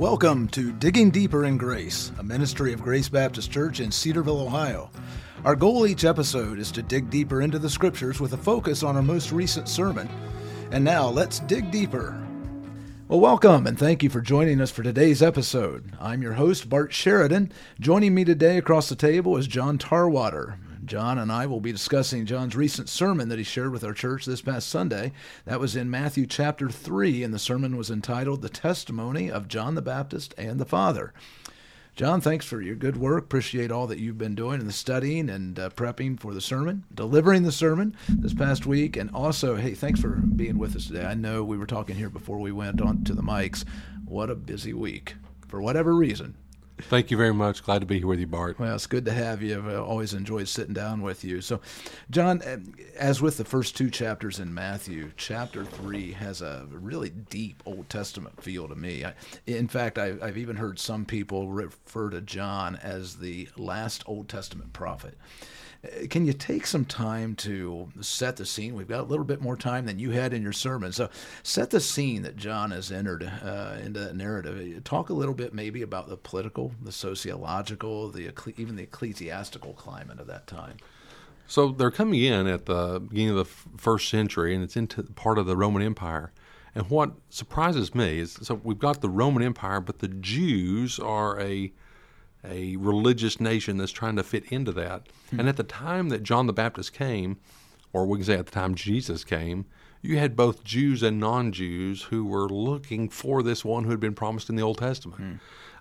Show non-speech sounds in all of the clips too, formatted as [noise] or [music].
Welcome to Digging Deeper in Grace, a ministry of Grace Baptist Church in Cedarville, Ohio. Our goal each episode is to dig deeper into the scriptures with a focus on our most recent sermon. And now let's dig deeper. Well, welcome and thank you for joining us for today's episode. I'm your host, Bart Sheridan. Joining me today across the table is John Tarwater. John and I will be discussing John's recent sermon that he shared with our church this past Sunday. That was in Matthew chapter 3, and the sermon was entitled The Testimony of John the Baptist and the Father. John, thanks for your good work. Appreciate all that you've been doing in the studying and uh, prepping for the sermon, delivering the sermon this past week, and also, hey, thanks for being with us today. I know we were talking here before we went on to the mics. What a busy week, for whatever reason. Thank you very much. Glad to be here with you, Bart. Well, it's good to have you. I've always enjoyed sitting down with you. So, John, eh, as with the first two chapters in Matthew, chapter three has a really deep Old Testament feel to me. In fact, I, I've even heard some people refer to John as the last Old Testament prophet. Can you take some time to set the scene? We've got a little bit more time than you had in your sermon. So, set the scene that John has entered uh, into that narrative. Talk a little bit maybe about the political, the sociological, the even the ecclesiastical climate of that time. So, they're coming in at the beginning of the first century, and it's into part of the Roman Empire. And what surprises me is so we've got the Roman Empire, but the Jews are a a religious nation that's trying to fit into that. Hmm. And at the time that John the Baptist came, or we can say at the time Jesus came, you had both Jews and non Jews who were looking for this one who had been promised in the Old Testament. Hmm.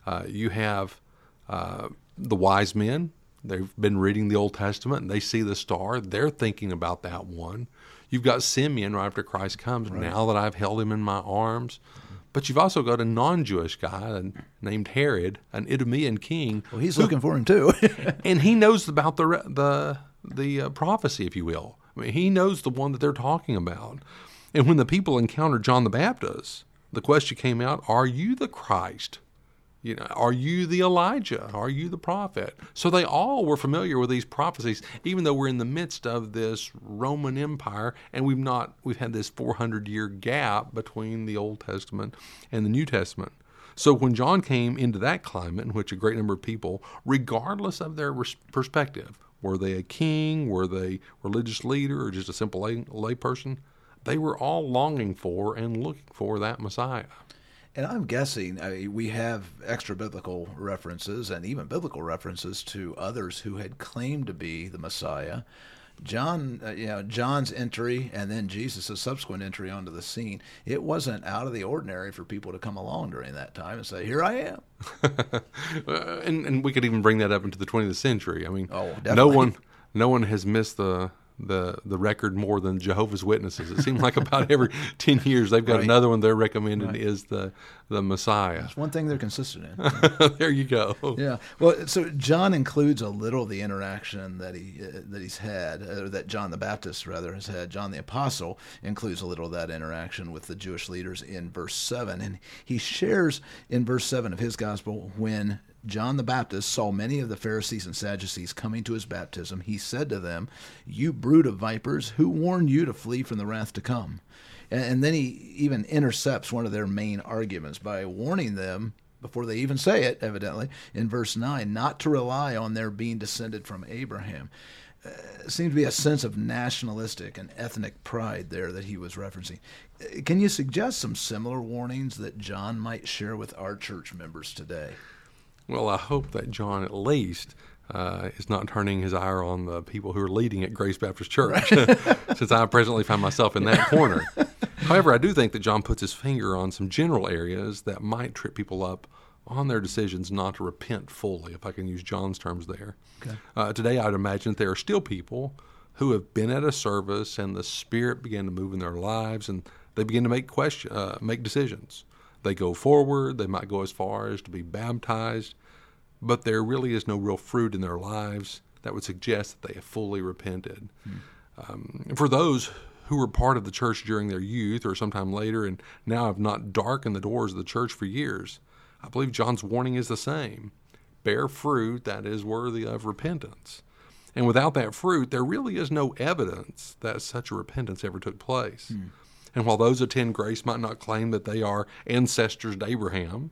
Uh, you have uh, the wise men. They've been reading the Old Testament and they see the star. They're thinking about that one. You've got Simeon right after Christ comes. Right. Now that I've held him in my arms, but you've also got a non-Jewish guy named Herod, an Idumean king. Well, he's who, looking for him too, [laughs] and he knows about the the the uh, prophecy, if you will. I mean, he knows the one that they're talking about. And when the people encountered John the Baptist, the question came out: Are you the Christ? You know, are you the Elijah? Are you the prophet? So they all were familiar with these prophecies, even though we're in the midst of this Roman Empire and we've not we've had this 400 year gap between the Old Testament and the New Testament. So when John came into that climate in which a great number of people, regardless of their perspective, were they a king, were they religious leader, or just a simple lay, lay person, they were all longing for and looking for that Messiah. And I'm guessing I mean, we have extra biblical references and even biblical references to others who had claimed to be the Messiah. John, uh, you know, John's entry and then Jesus' subsequent entry onto the scene, it wasn't out of the ordinary for people to come along during that time and say, "Here I am." [laughs] uh, and and we could even bring that up into the 20th century. I mean, oh, no one, no one has missed the the the record more than Jehovah's Witnesses. It seems like about every [laughs] ten years they've got right. another one they're recommending right. is the the Messiah. That's one thing they're consistent in. [laughs] there you go. Yeah. Well, so John includes a little of the interaction that he uh, that he's had, or uh, that John the Baptist rather has had. John the Apostle includes a little of that interaction with the Jewish leaders in verse seven, and he shares in verse seven of his gospel when John the Baptist saw many of the Pharisees and Sadducees coming to his baptism, he said to them, You brood of vipers, who warned you to flee from the wrath to come? And, then he even intercepts one of their main arguments by warning them, before they even say it, evidently, in verse 9, not to rely on their being descended from Abraham. Uh, seems to be a sense of nationalistic and ethnic pride there that he was referencing. Uh, can you suggest some similar warnings that John might share with our church members today? Well, I hope that John at least uh, is not turning his ire on the people who are leading at Grace Baptist Church, [laughs] since I presently find myself in that corner. [laughs] However, I do think that John puts his finger on some general areas that might trip people up on their decisions not to repent fully, if I can use John's terms there. Okay. Uh, today, I'd imagine that there are still people who have been at a service and the Spirit began to move in their lives and they begin to make question, uh, make decisions. They go forward, they might go as far as to be baptized, but there really is no real fruit in their lives that would suggest that they have fully repented. Hmm. Um, for those who were part of the church during their youth or sometime later and now have not darkened the doors of the church for years, I believe John's warning is the same bear fruit that is worthy of repentance. And without that fruit, there really is no evidence that such a repentance ever took place. Hmm. And while those attend grace might not claim that they are ancestors to Abraham,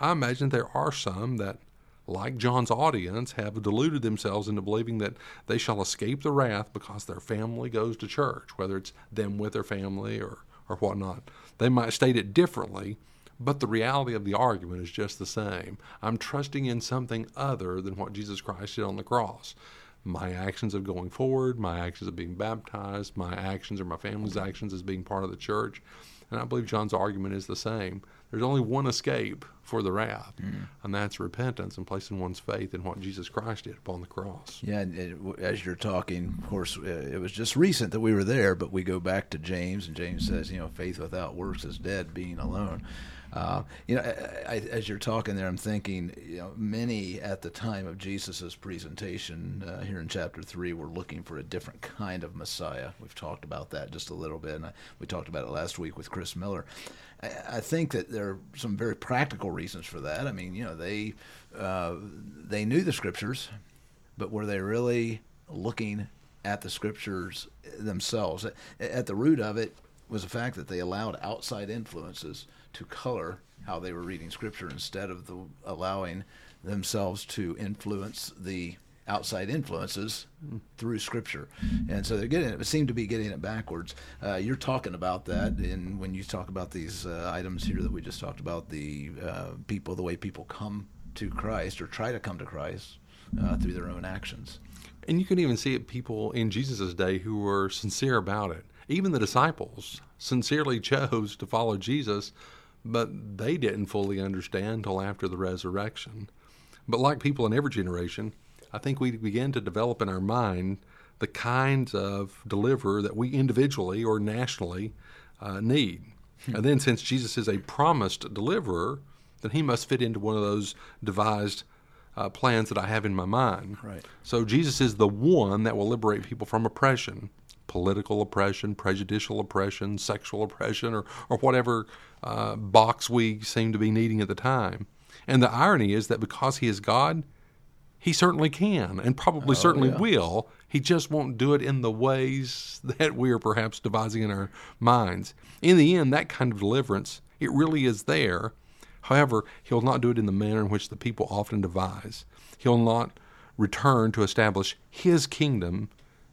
I imagine there are some that, like John's audience, have deluded themselves into believing that they shall escape the wrath because their family goes to church, whether it's them with their family or, or whatnot. They might state it differently, but the reality of the argument is just the same. I'm trusting in something other than what Jesus Christ did on the cross. My actions of going forward, my actions of being baptized, my actions or my family's actions as being part of the church. And I believe John's argument is the same. There's only one escape for the wrath, mm. and that's repentance and placing one's faith in what Jesus Christ did upon the cross. Yeah, it, as you're talking, of course, uh, it was just recent that we were there, but we go back to James, and James says, you know, faith without works is dead, being alone. Uh, you know, I, I, as you're talking there, I'm thinking, you know, many at the time of Jesus' presentation uh, here in chapter three were looking for a different kind of Messiah. We've talked about that just a little bit, and I, we talked about it last week with Chris Miller. I, think that there are some very practical reasons for that. I mean, you know, they uh, they knew the scriptures, but were they really looking at the scriptures themselves? At, at the root of it was the fact that they allowed outside influences to color how they were reading scripture instead of the, allowing themselves to influence the outside influences through scripture. And so they're getting it, it seem to be getting it backwards. Uh, you're talking about that and when you talk about these uh, items here that we just talked about the uh, people the way people come to christ or try to come to christ uh, through their own actions. And you can even see it people in jesus' day who were sincere about it. Even the disciples sincerely [laughs] chose to follow jesus but they didn't fully understand until after the resurrection. But like people in every generation, I think we begin to develop in our mind the kinds of deliverer that we individually or nationally uh, need. Hmm. and then, since Jesus is a promised deliverer, then he must fit into one of those devised uh, plans that I have in my mind. Right. So, Jesus is the one that will liberate people from oppression political oppression, prejudicial oppression, sexual oppression, or, or whatever uh, box we seem to be needing at the time. And the irony is that because he is God, he certainly can and probably oh, certainly yeah. will. He just won't do it in the ways [laughs] that we are perhaps devising in our minds. In the end, that kind of deliverance, it really is there. However, he'll not do it in the manner in which the people often devise. He'll not return to establish his kingdom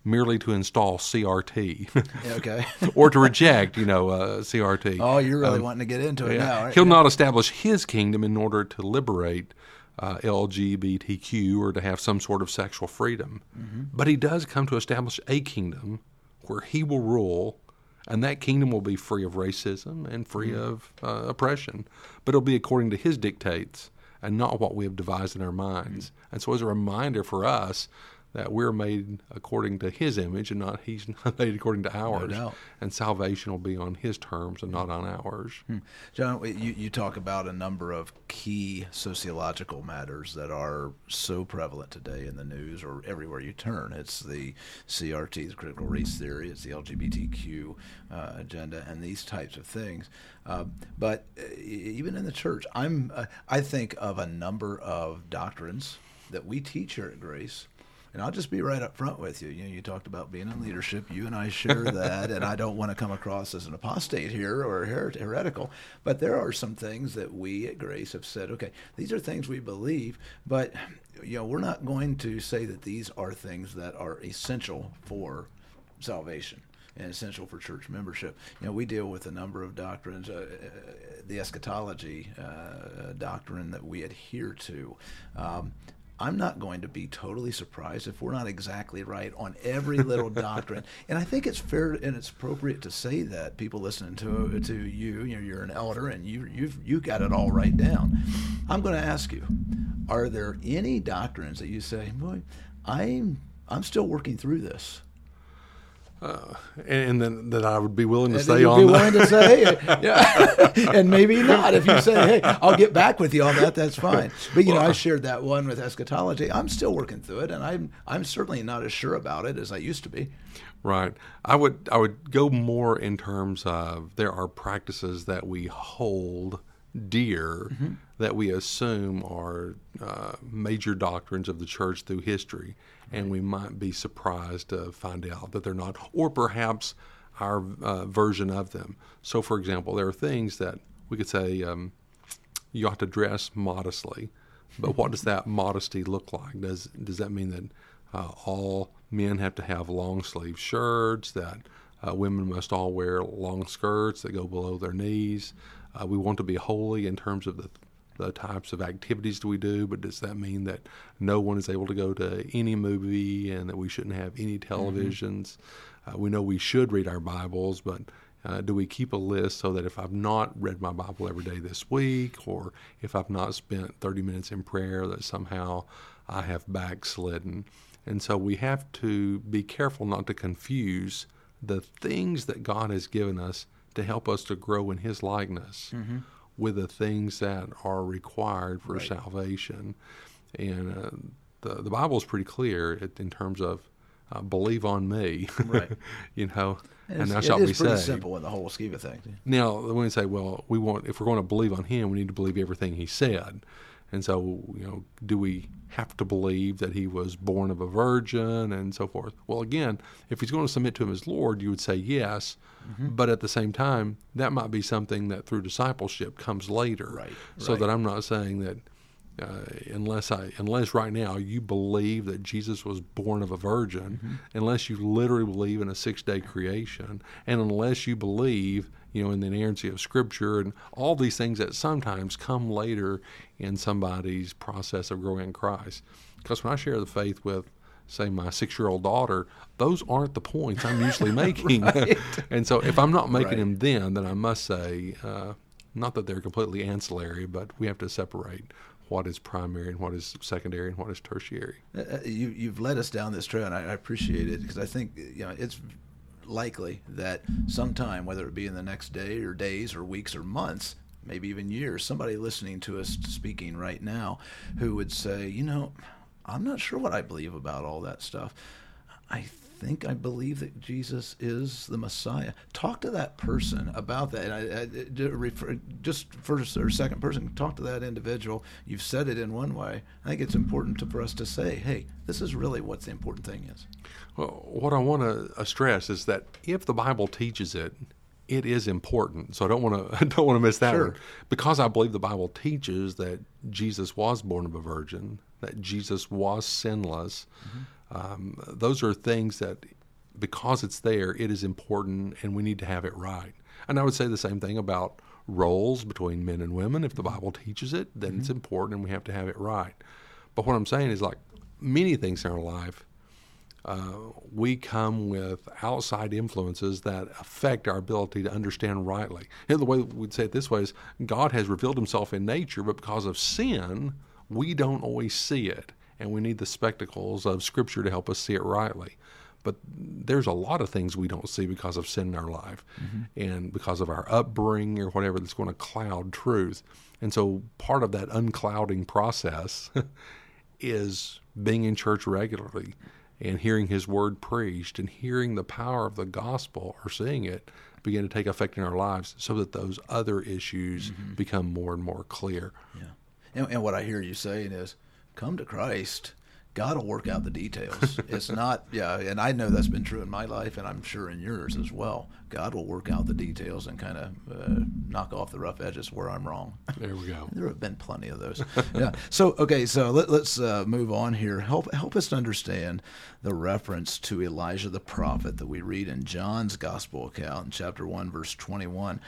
merely to install CRT. okay. [laughs] or to reject, you know, uh, CRT. Oh, you're really um, wanting to get into it yeah. now. Right? He'll yeah. not establish his kingdom in order to liberate uh, LGBTQ or to have some sort of sexual freedom. Mm-hmm. But he does come to establish a kingdom where he will rule, and that kingdom will be free of racism and free mm-hmm. of uh, oppression. But it'll be according to his dictates and not what we have devised in our minds. Mm-hmm. And so, as a reminder for us, that we're made according to His image and not He's [laughs] not made according to ours. No and salvation will be on His terms and not on ours. Hmm. John, you, you talk about a number of key sociological matters that are so prevalent today in the news or everywhere you turn. It's the CRT, the critical race theory, it's the LGBTQ uh, agenda, and these types of things. Uh, but uh, even in the church, I'm uh, I think of a number of doctrines that we teach here at Grace and I'll just be right up front with you. You know, you talked about being in leadership. You and I share [laughs] that, and I don't want to come across as an apostate here or her- heretical. But there are some things that we at Grace have said. Okay, these are things we believe, but you know, we're not going to say that these are things that are essential for salvation and essential for church membership. You know, we deal with a number of doctrines, uh, uh, the eschatology uh, doctrine that we adhere to. Um, I'm not going to be totally surprised if we're not exactly right on every little [laughs] doctrine. And I think it's fair and it's appropriate to say that people listening to to you, you know, you're an elder and you you've you got it all right down. I'm going to ask you, are there any doctrines that you say, boy, I'm I'm still working through this? Uh, and then that I would be willing to and stay on. Be willing to say, yeah, [laughs] [laughs] and maybe not. If you say, "Hey, I'll get back with you on that," that's fine. But you know, I shared that one with eschatology. I'm still working through it, and I'm I'm certainly not as sure about it as I used to be. Right. I would I would go more in terms of there are practices that we hold dear mm-hmm. that we assume are uh, major doctrines of the church through history, and we might be surprised to find out that they're not, or perhaps our uh, version of them. So, for example, there are things that we could say, um, you ought to dress modestly. But what does that [laughs] modesty look like? Does does that mean that uh, all men have to have long sleeve shirts? That uh, women must all wear long skirts that go below their knees? Uh, we want to be holy in terms of the the types of activities do we do, but does that mean that no one is able to go to any movie and that we shouldn't have any televisions? Mm-hmm. Uh, we know we should read our Bibles, but uh, do we keep a list so that if I've not read my Bible every day this week, or if I've not spent 30 minutes in prayer, that somehow I have backslidden? And so we have to be careful not to confuse the things that God has given us to help us to grow in His likeness. Mm-hmm with the things that are required for right. salvation. And uh, the the Bible is pretty clear in terms of uh, believe on me, right? [laughs] you know, it's, and that's what we say. Simple in the whole scheme of things. Now, when we say, well, we want if we're going to believe on Him, we need to believe everything He said. And so, you know, do we have to believe that he was born of a virgin and so forth? Well, again, if he's going to submit to him as Lord, you would say yes. Mm-hmm. But at the same time, that might be something that through discipleship comes later. Right. So right. that I'm not saying that uh, unless I unless right now you believe that Jesus was born of a virgin, mm-hmm. unless you literally believe in a six day creation, and unless you believe you know in the inerrancy of Scripture and all these things that sometimes come later in somebody's process of growing in Christ. Because when I share the faith with say my six year old daughter, those aren't the points I'm usually [laughs] making. and so if I'm not making right. them then, then I must say, uh, not that they're completely ancillary, but we have to separate what is primary and what is secondary and what is tertiary. Uh, uh you, you've led us down this trail, and I, I appreciate it because I think you know it's likely that sometime, whether it be in the next day or days or weeks or months, maybe even years, somebody listening to us speaking right now who would say, you know, I'm not sure what I believe about all that stuff. I think I believe that Jesus is the Messiah. Talk to that person about that. I, I, refer, just first or second person, talk to that individual. You've said it in one way. I think it's important to, for us to say, hey, this is really what the important thing is. Well, what I want to uh, stress is that if the Bible teaches it, it is important. So I don't want to [laughs] I don't want to miss that sure. one because I believe the Bible teaches that Jesus was born of a virgin, that Jesus was sinless. Mm-hmm um, those are things that, because it's there, it is important and we need to have it right. And I would say the same thing about roles between men and women. If the Bible teaches it, then mm-hmm. it's important and we have to have it right. But what I'm saying is, like many things in our life, uh, we come with outside influences that affect our ability to understand rightly. And the way we'd say it this way is God has revealed himself in nature, but because of sin, we don't always see it and we need the spectacles of Scripture to help us see it rightly. But there's a lot of things we don't see because of sin in our life mm-hmm. and because of our upbringing or whatever that's going to cloud truth. And so part of that unclouding process [laughs] is being in church regularly and hearing His Word preached and hearing the power of the gospel or seeing it begin to take effect in our lives so that those other issues mm-hmm. become more and more clear. Yeah. And, and, what I hear you saying is come to Christ. God will work out the details. [laughs] it's not, yeah, and I know that's been true in my life, and I'm sure in yours as well. God will work out the details and kind of uh, knock off the rough edges where I'm wrong. There we go. [laughs] there have been plenty of those. yeah. So okay, so let, us uh, move on here. Help help us understand the reference to Elijah the prophet that we read in John's gospel account in chapter one, verse twenty-one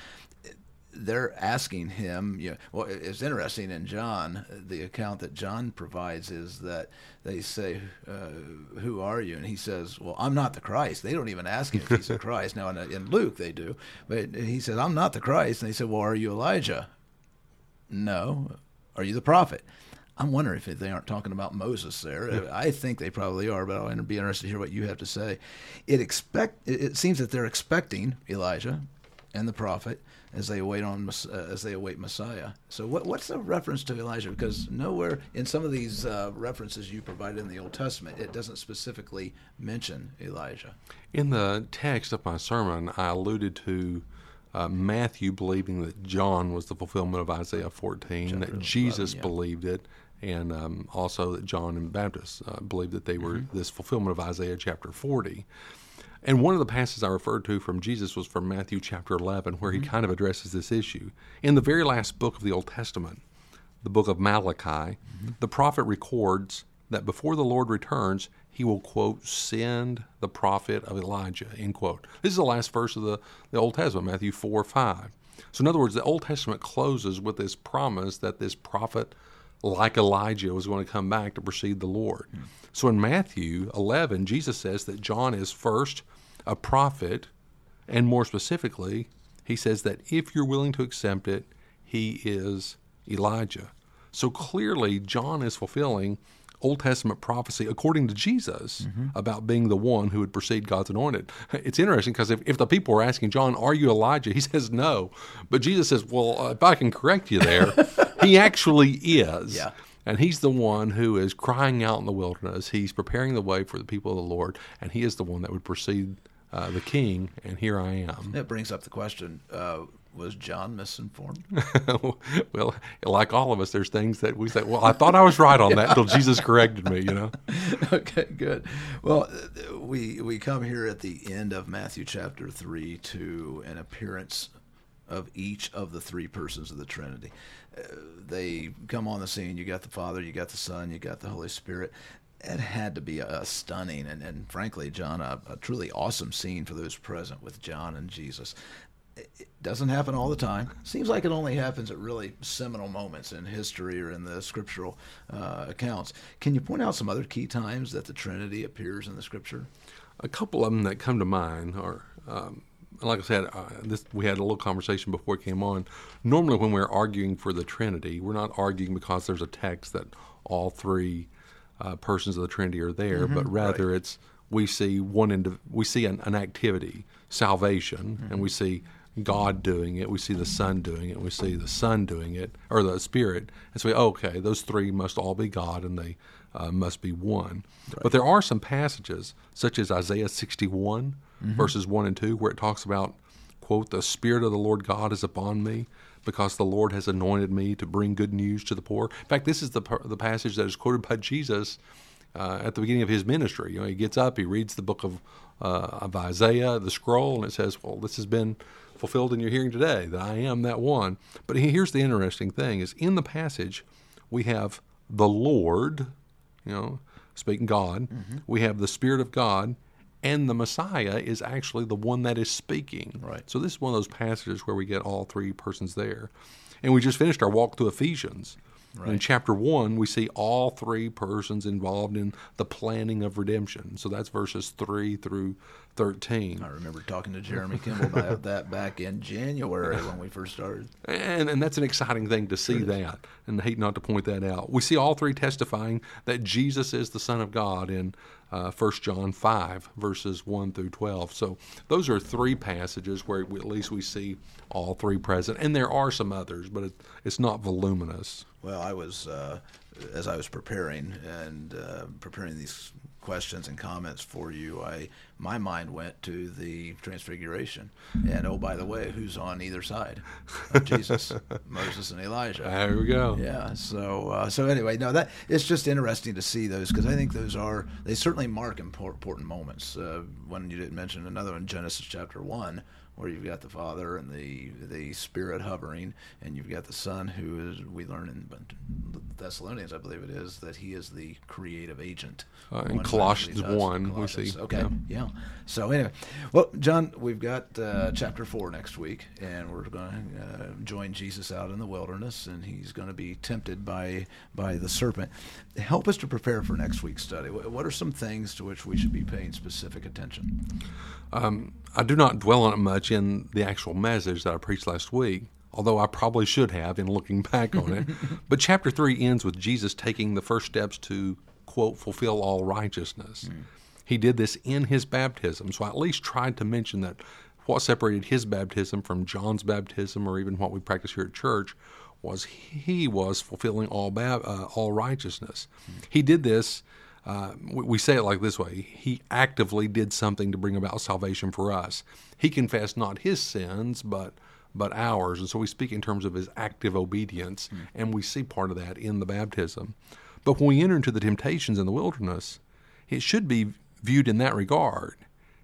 they're asking him, you know, well, it's interesting in John, the account that John provides is that they say, uh, Who are you? And he says, Well, I'm not the Christ. They don't even ask him if he's the [laughs] Christ. Now, in, in Luke, they do. But he says, I'm not the Christ. And they said, Well, are you Elijah? No. Are you the prophet? I'm wondering if they aren't talking about Moses there. I think they probably are, but I'll be interested to hear what you have to say. It expect it seems that they're expecting Elijah and the prophet as they await on uh, as they await Messiah. So what, what's the reference to Elijah? Because nowhere in some of these uh, references you provided in the Old Testament, it doesn't specifically mention Elijah. In the text of my sermon, I alluded to uh, Matthew believing that John was the fulfillment of Isaiah 14, Chapter that Jesus 11, yeah. believed it, and um, also that John and Baptist uh, believed that they were mm-hmm. this fulfillment of Isaiah chapter 40. And one of the passages I referred to from Jesus was from Matthew chapter 11, where he mm-hmm. kind of addresses this issue. In the very last book of the Old Testament, the book of Malachi, the prophet records that before the Lord returns, he will, quote, send the prophet of Elijah, end quote. This is the last verse of the, the Old Testament, Matthew 4 5. So, in other words, the Old Testament closes with this promise that this prophet, like Elijah, was going to come back to precede the Lord. Hmm. So, in Matthew 11, Jesus says that John is first a prophet, and more specifically, he says that if you're willing to accept it, he is Elijah. So clearly, John is fulfilling Old Testament prophecy according to Jesus mm-hmm. about being the one who would precede God's anointed. It's interesting because if, if the people were asking John, Are you Elijah? He [laughs] says no. But Jesus says, Well, if I can correct you there, [laughs] he actually is. Yeah. And he's the one who is crying out in the wilderness. He's preparing the way for the people of the Lord, and he is the one that would precede uh, the king. And here I am. That brings up the question uh, was John misinformed? [laughs] well, like all of us, there's things that we say, well, I thought I was right on that until Jesus corrected me, you know? [laughs] okay, good. Well, we, we come here at the end of Matthew chapter 3 to an appearance of each of the three persons of the Trinity. Uh, they come on the scene. You got the Father, you got the Son, you got the Holy Spirit it had to be a, a stunning and, and, frankly, John, a, a, truly awesome scene for those present with John and Jesus it doesn't happen all the time. Seems like it only happens at really seminal moments in history or in the scriptural uh, accounts. Can you point out some other key times that the Trinity appears in the Scripture? A couple of them that come to mind are, um, like I said, uh, this, we had a little conversation before it came on. Normally, when we're arguing for the Trinity, we're not arguing because there's a text that all three uh, persons of the Trinity are there, mm-hmm, but rather right. it's we see one indiv- we see an, an activity, salvation, mm-hmm. and we see God doing it, we see the Son doing it, we see the Son doing it, or the Spirit, and so we, okay, those three must all be God and they uh, must be one. Right. But there are some passages, such as Isaiah 61, mm-hmm. verses 1 and 2, where it talks about, quote, the Spirit of the Lord God is upon me because the Lord has anointed me to bring good news to the poor. In fact, this is the, the passage that is quoted by Jesus uh, at the beginning of his ministry. You know, he gets up, he reads the book of, uh, of Isaiah, the scroll, and it says, well, this has been fulfilled in your hearing today, that I am that one. But here's the interesting thing is in the passage we have the Lord, you know, speaking God, mm-hmm. we have the Spirit of God, and the Messiah is actually the one that is speaking. Right. So this is one of those passages where we get all three persons there. And we just finished our walk through Ephesians. Right. In chapter one, we see all three persons involved in the planning of redemption. So that's verses three through 13. I remember talking to Jeremy Kimble about that back in January when we first started. And, and that's an exciting thing to see that, and I hate not to point that out. We see all three testifying that Jesus is the Son of God in uh, 1 John 5, verses 1 through 12. So those are three passages where we, at least we see all three present. And there are some others, but it, it's not voluminous. Well, I was, uh, as I was preparing and uh, preparing these questions and comments for you, I my mind went to the Transfiguration, and oh by the way, who's on either side of Jesus, [laughs] Moses and Elijah? There we go. Yeah. So uh, so anyway, no, that it's just interesting to see those because I think those are they certainly mark important moments. Uh, one you didn't mention another one, Genesis chapter one where you've got the Father and the the Spirit hovering, and you've got the Son, who is we learn in Thessalonians, I believe it is, that he is the creative agent. Uh, in Colossians one, Colossians. we see. Okay, yeah. yeah. So anyway, well, John, we've got uh, chapter four next week, and we're going to uh, join Jesus out in the wilderness, and he's going to be tempted by by the serpent. Help us to prepare for next week's study. What are some things to which we should be paying specific attention? Um, I do not dwell on it much in the actual message that I preached last week, although I probably should have in looking back on it. [laughs] but chapter 3 ends with Jesus taking the first steps to, quote, fulfill all righteousness. Mm. He did this in his baptism, so I at least tried to mention that what separated his baptism from John's baptism or even what we practice here at church was he was fulfilling all, ba- uh, all righteousness. Mm. He did this uh, we, we, say it like this way He actively did something to bring about salvation for us. He confessed not his sins, but but ours. And so we speak in terms of his active obedience, mm. and we see part of that in the baptism. But when we enter into the temptations in the wilderness, it should be viewed in that regard.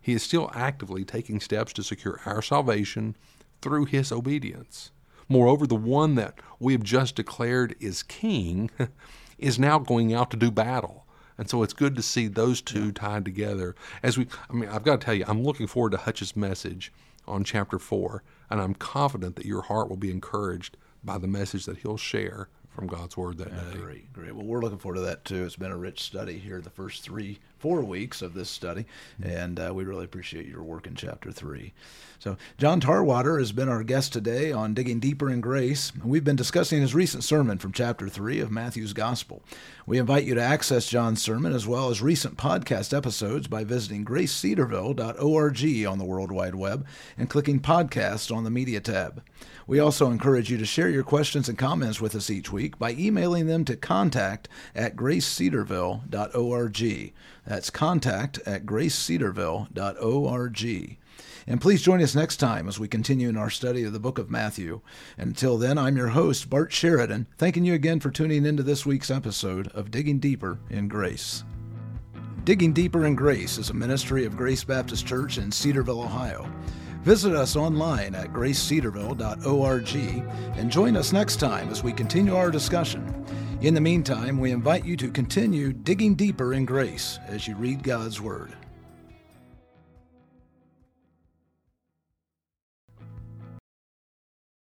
He is still actively taking steps to secure our salvation through his obedience. Moreover, the one that we have just declared is king [laughs] is now going out to do battle. And so it's good to see those two tied together. As we, I mean, I've got to tell you, I'm looking forward to Hutch's message on chapter four, and I'm confident that your heart will be encouraged by the message that he'll share from God's Word that Yeah, day. great, great. Well, we're looking forward to that too. It's been a rich study here, the first three, four weeks of this study, and uh, we really appreciate your work in chapter three. So, John Tarwater has been our guest today on Digging Deeper in Grace. And we've been discussing his recent sermon from chapter three of Matthew's Gospel. We invite you to access John's sermon as well as recent podcast episodes by visiting gracecedarville.org on the World Wide Web and clicking podcast on the media tab. We also encourage you to share your questions and comments with us each week by emailing them to contact at gracecedarville.org. That's contact at gracecedarville.org. And please join us next time as we continue in our study of the book of Matthew. And until then, I'm your host, Bart Sheridan, thanking you again for tuning into this week's episode of Digging Deeper in Grace. Digging Deeper in Grace is a ministry of Grace Baptist Church in Cedarville, Ohio. Visit us online at gracecedarville.org and join us next time as we continue our discussion. In the meantime, we invite you to continue digging deeper in grace as you read God's Word.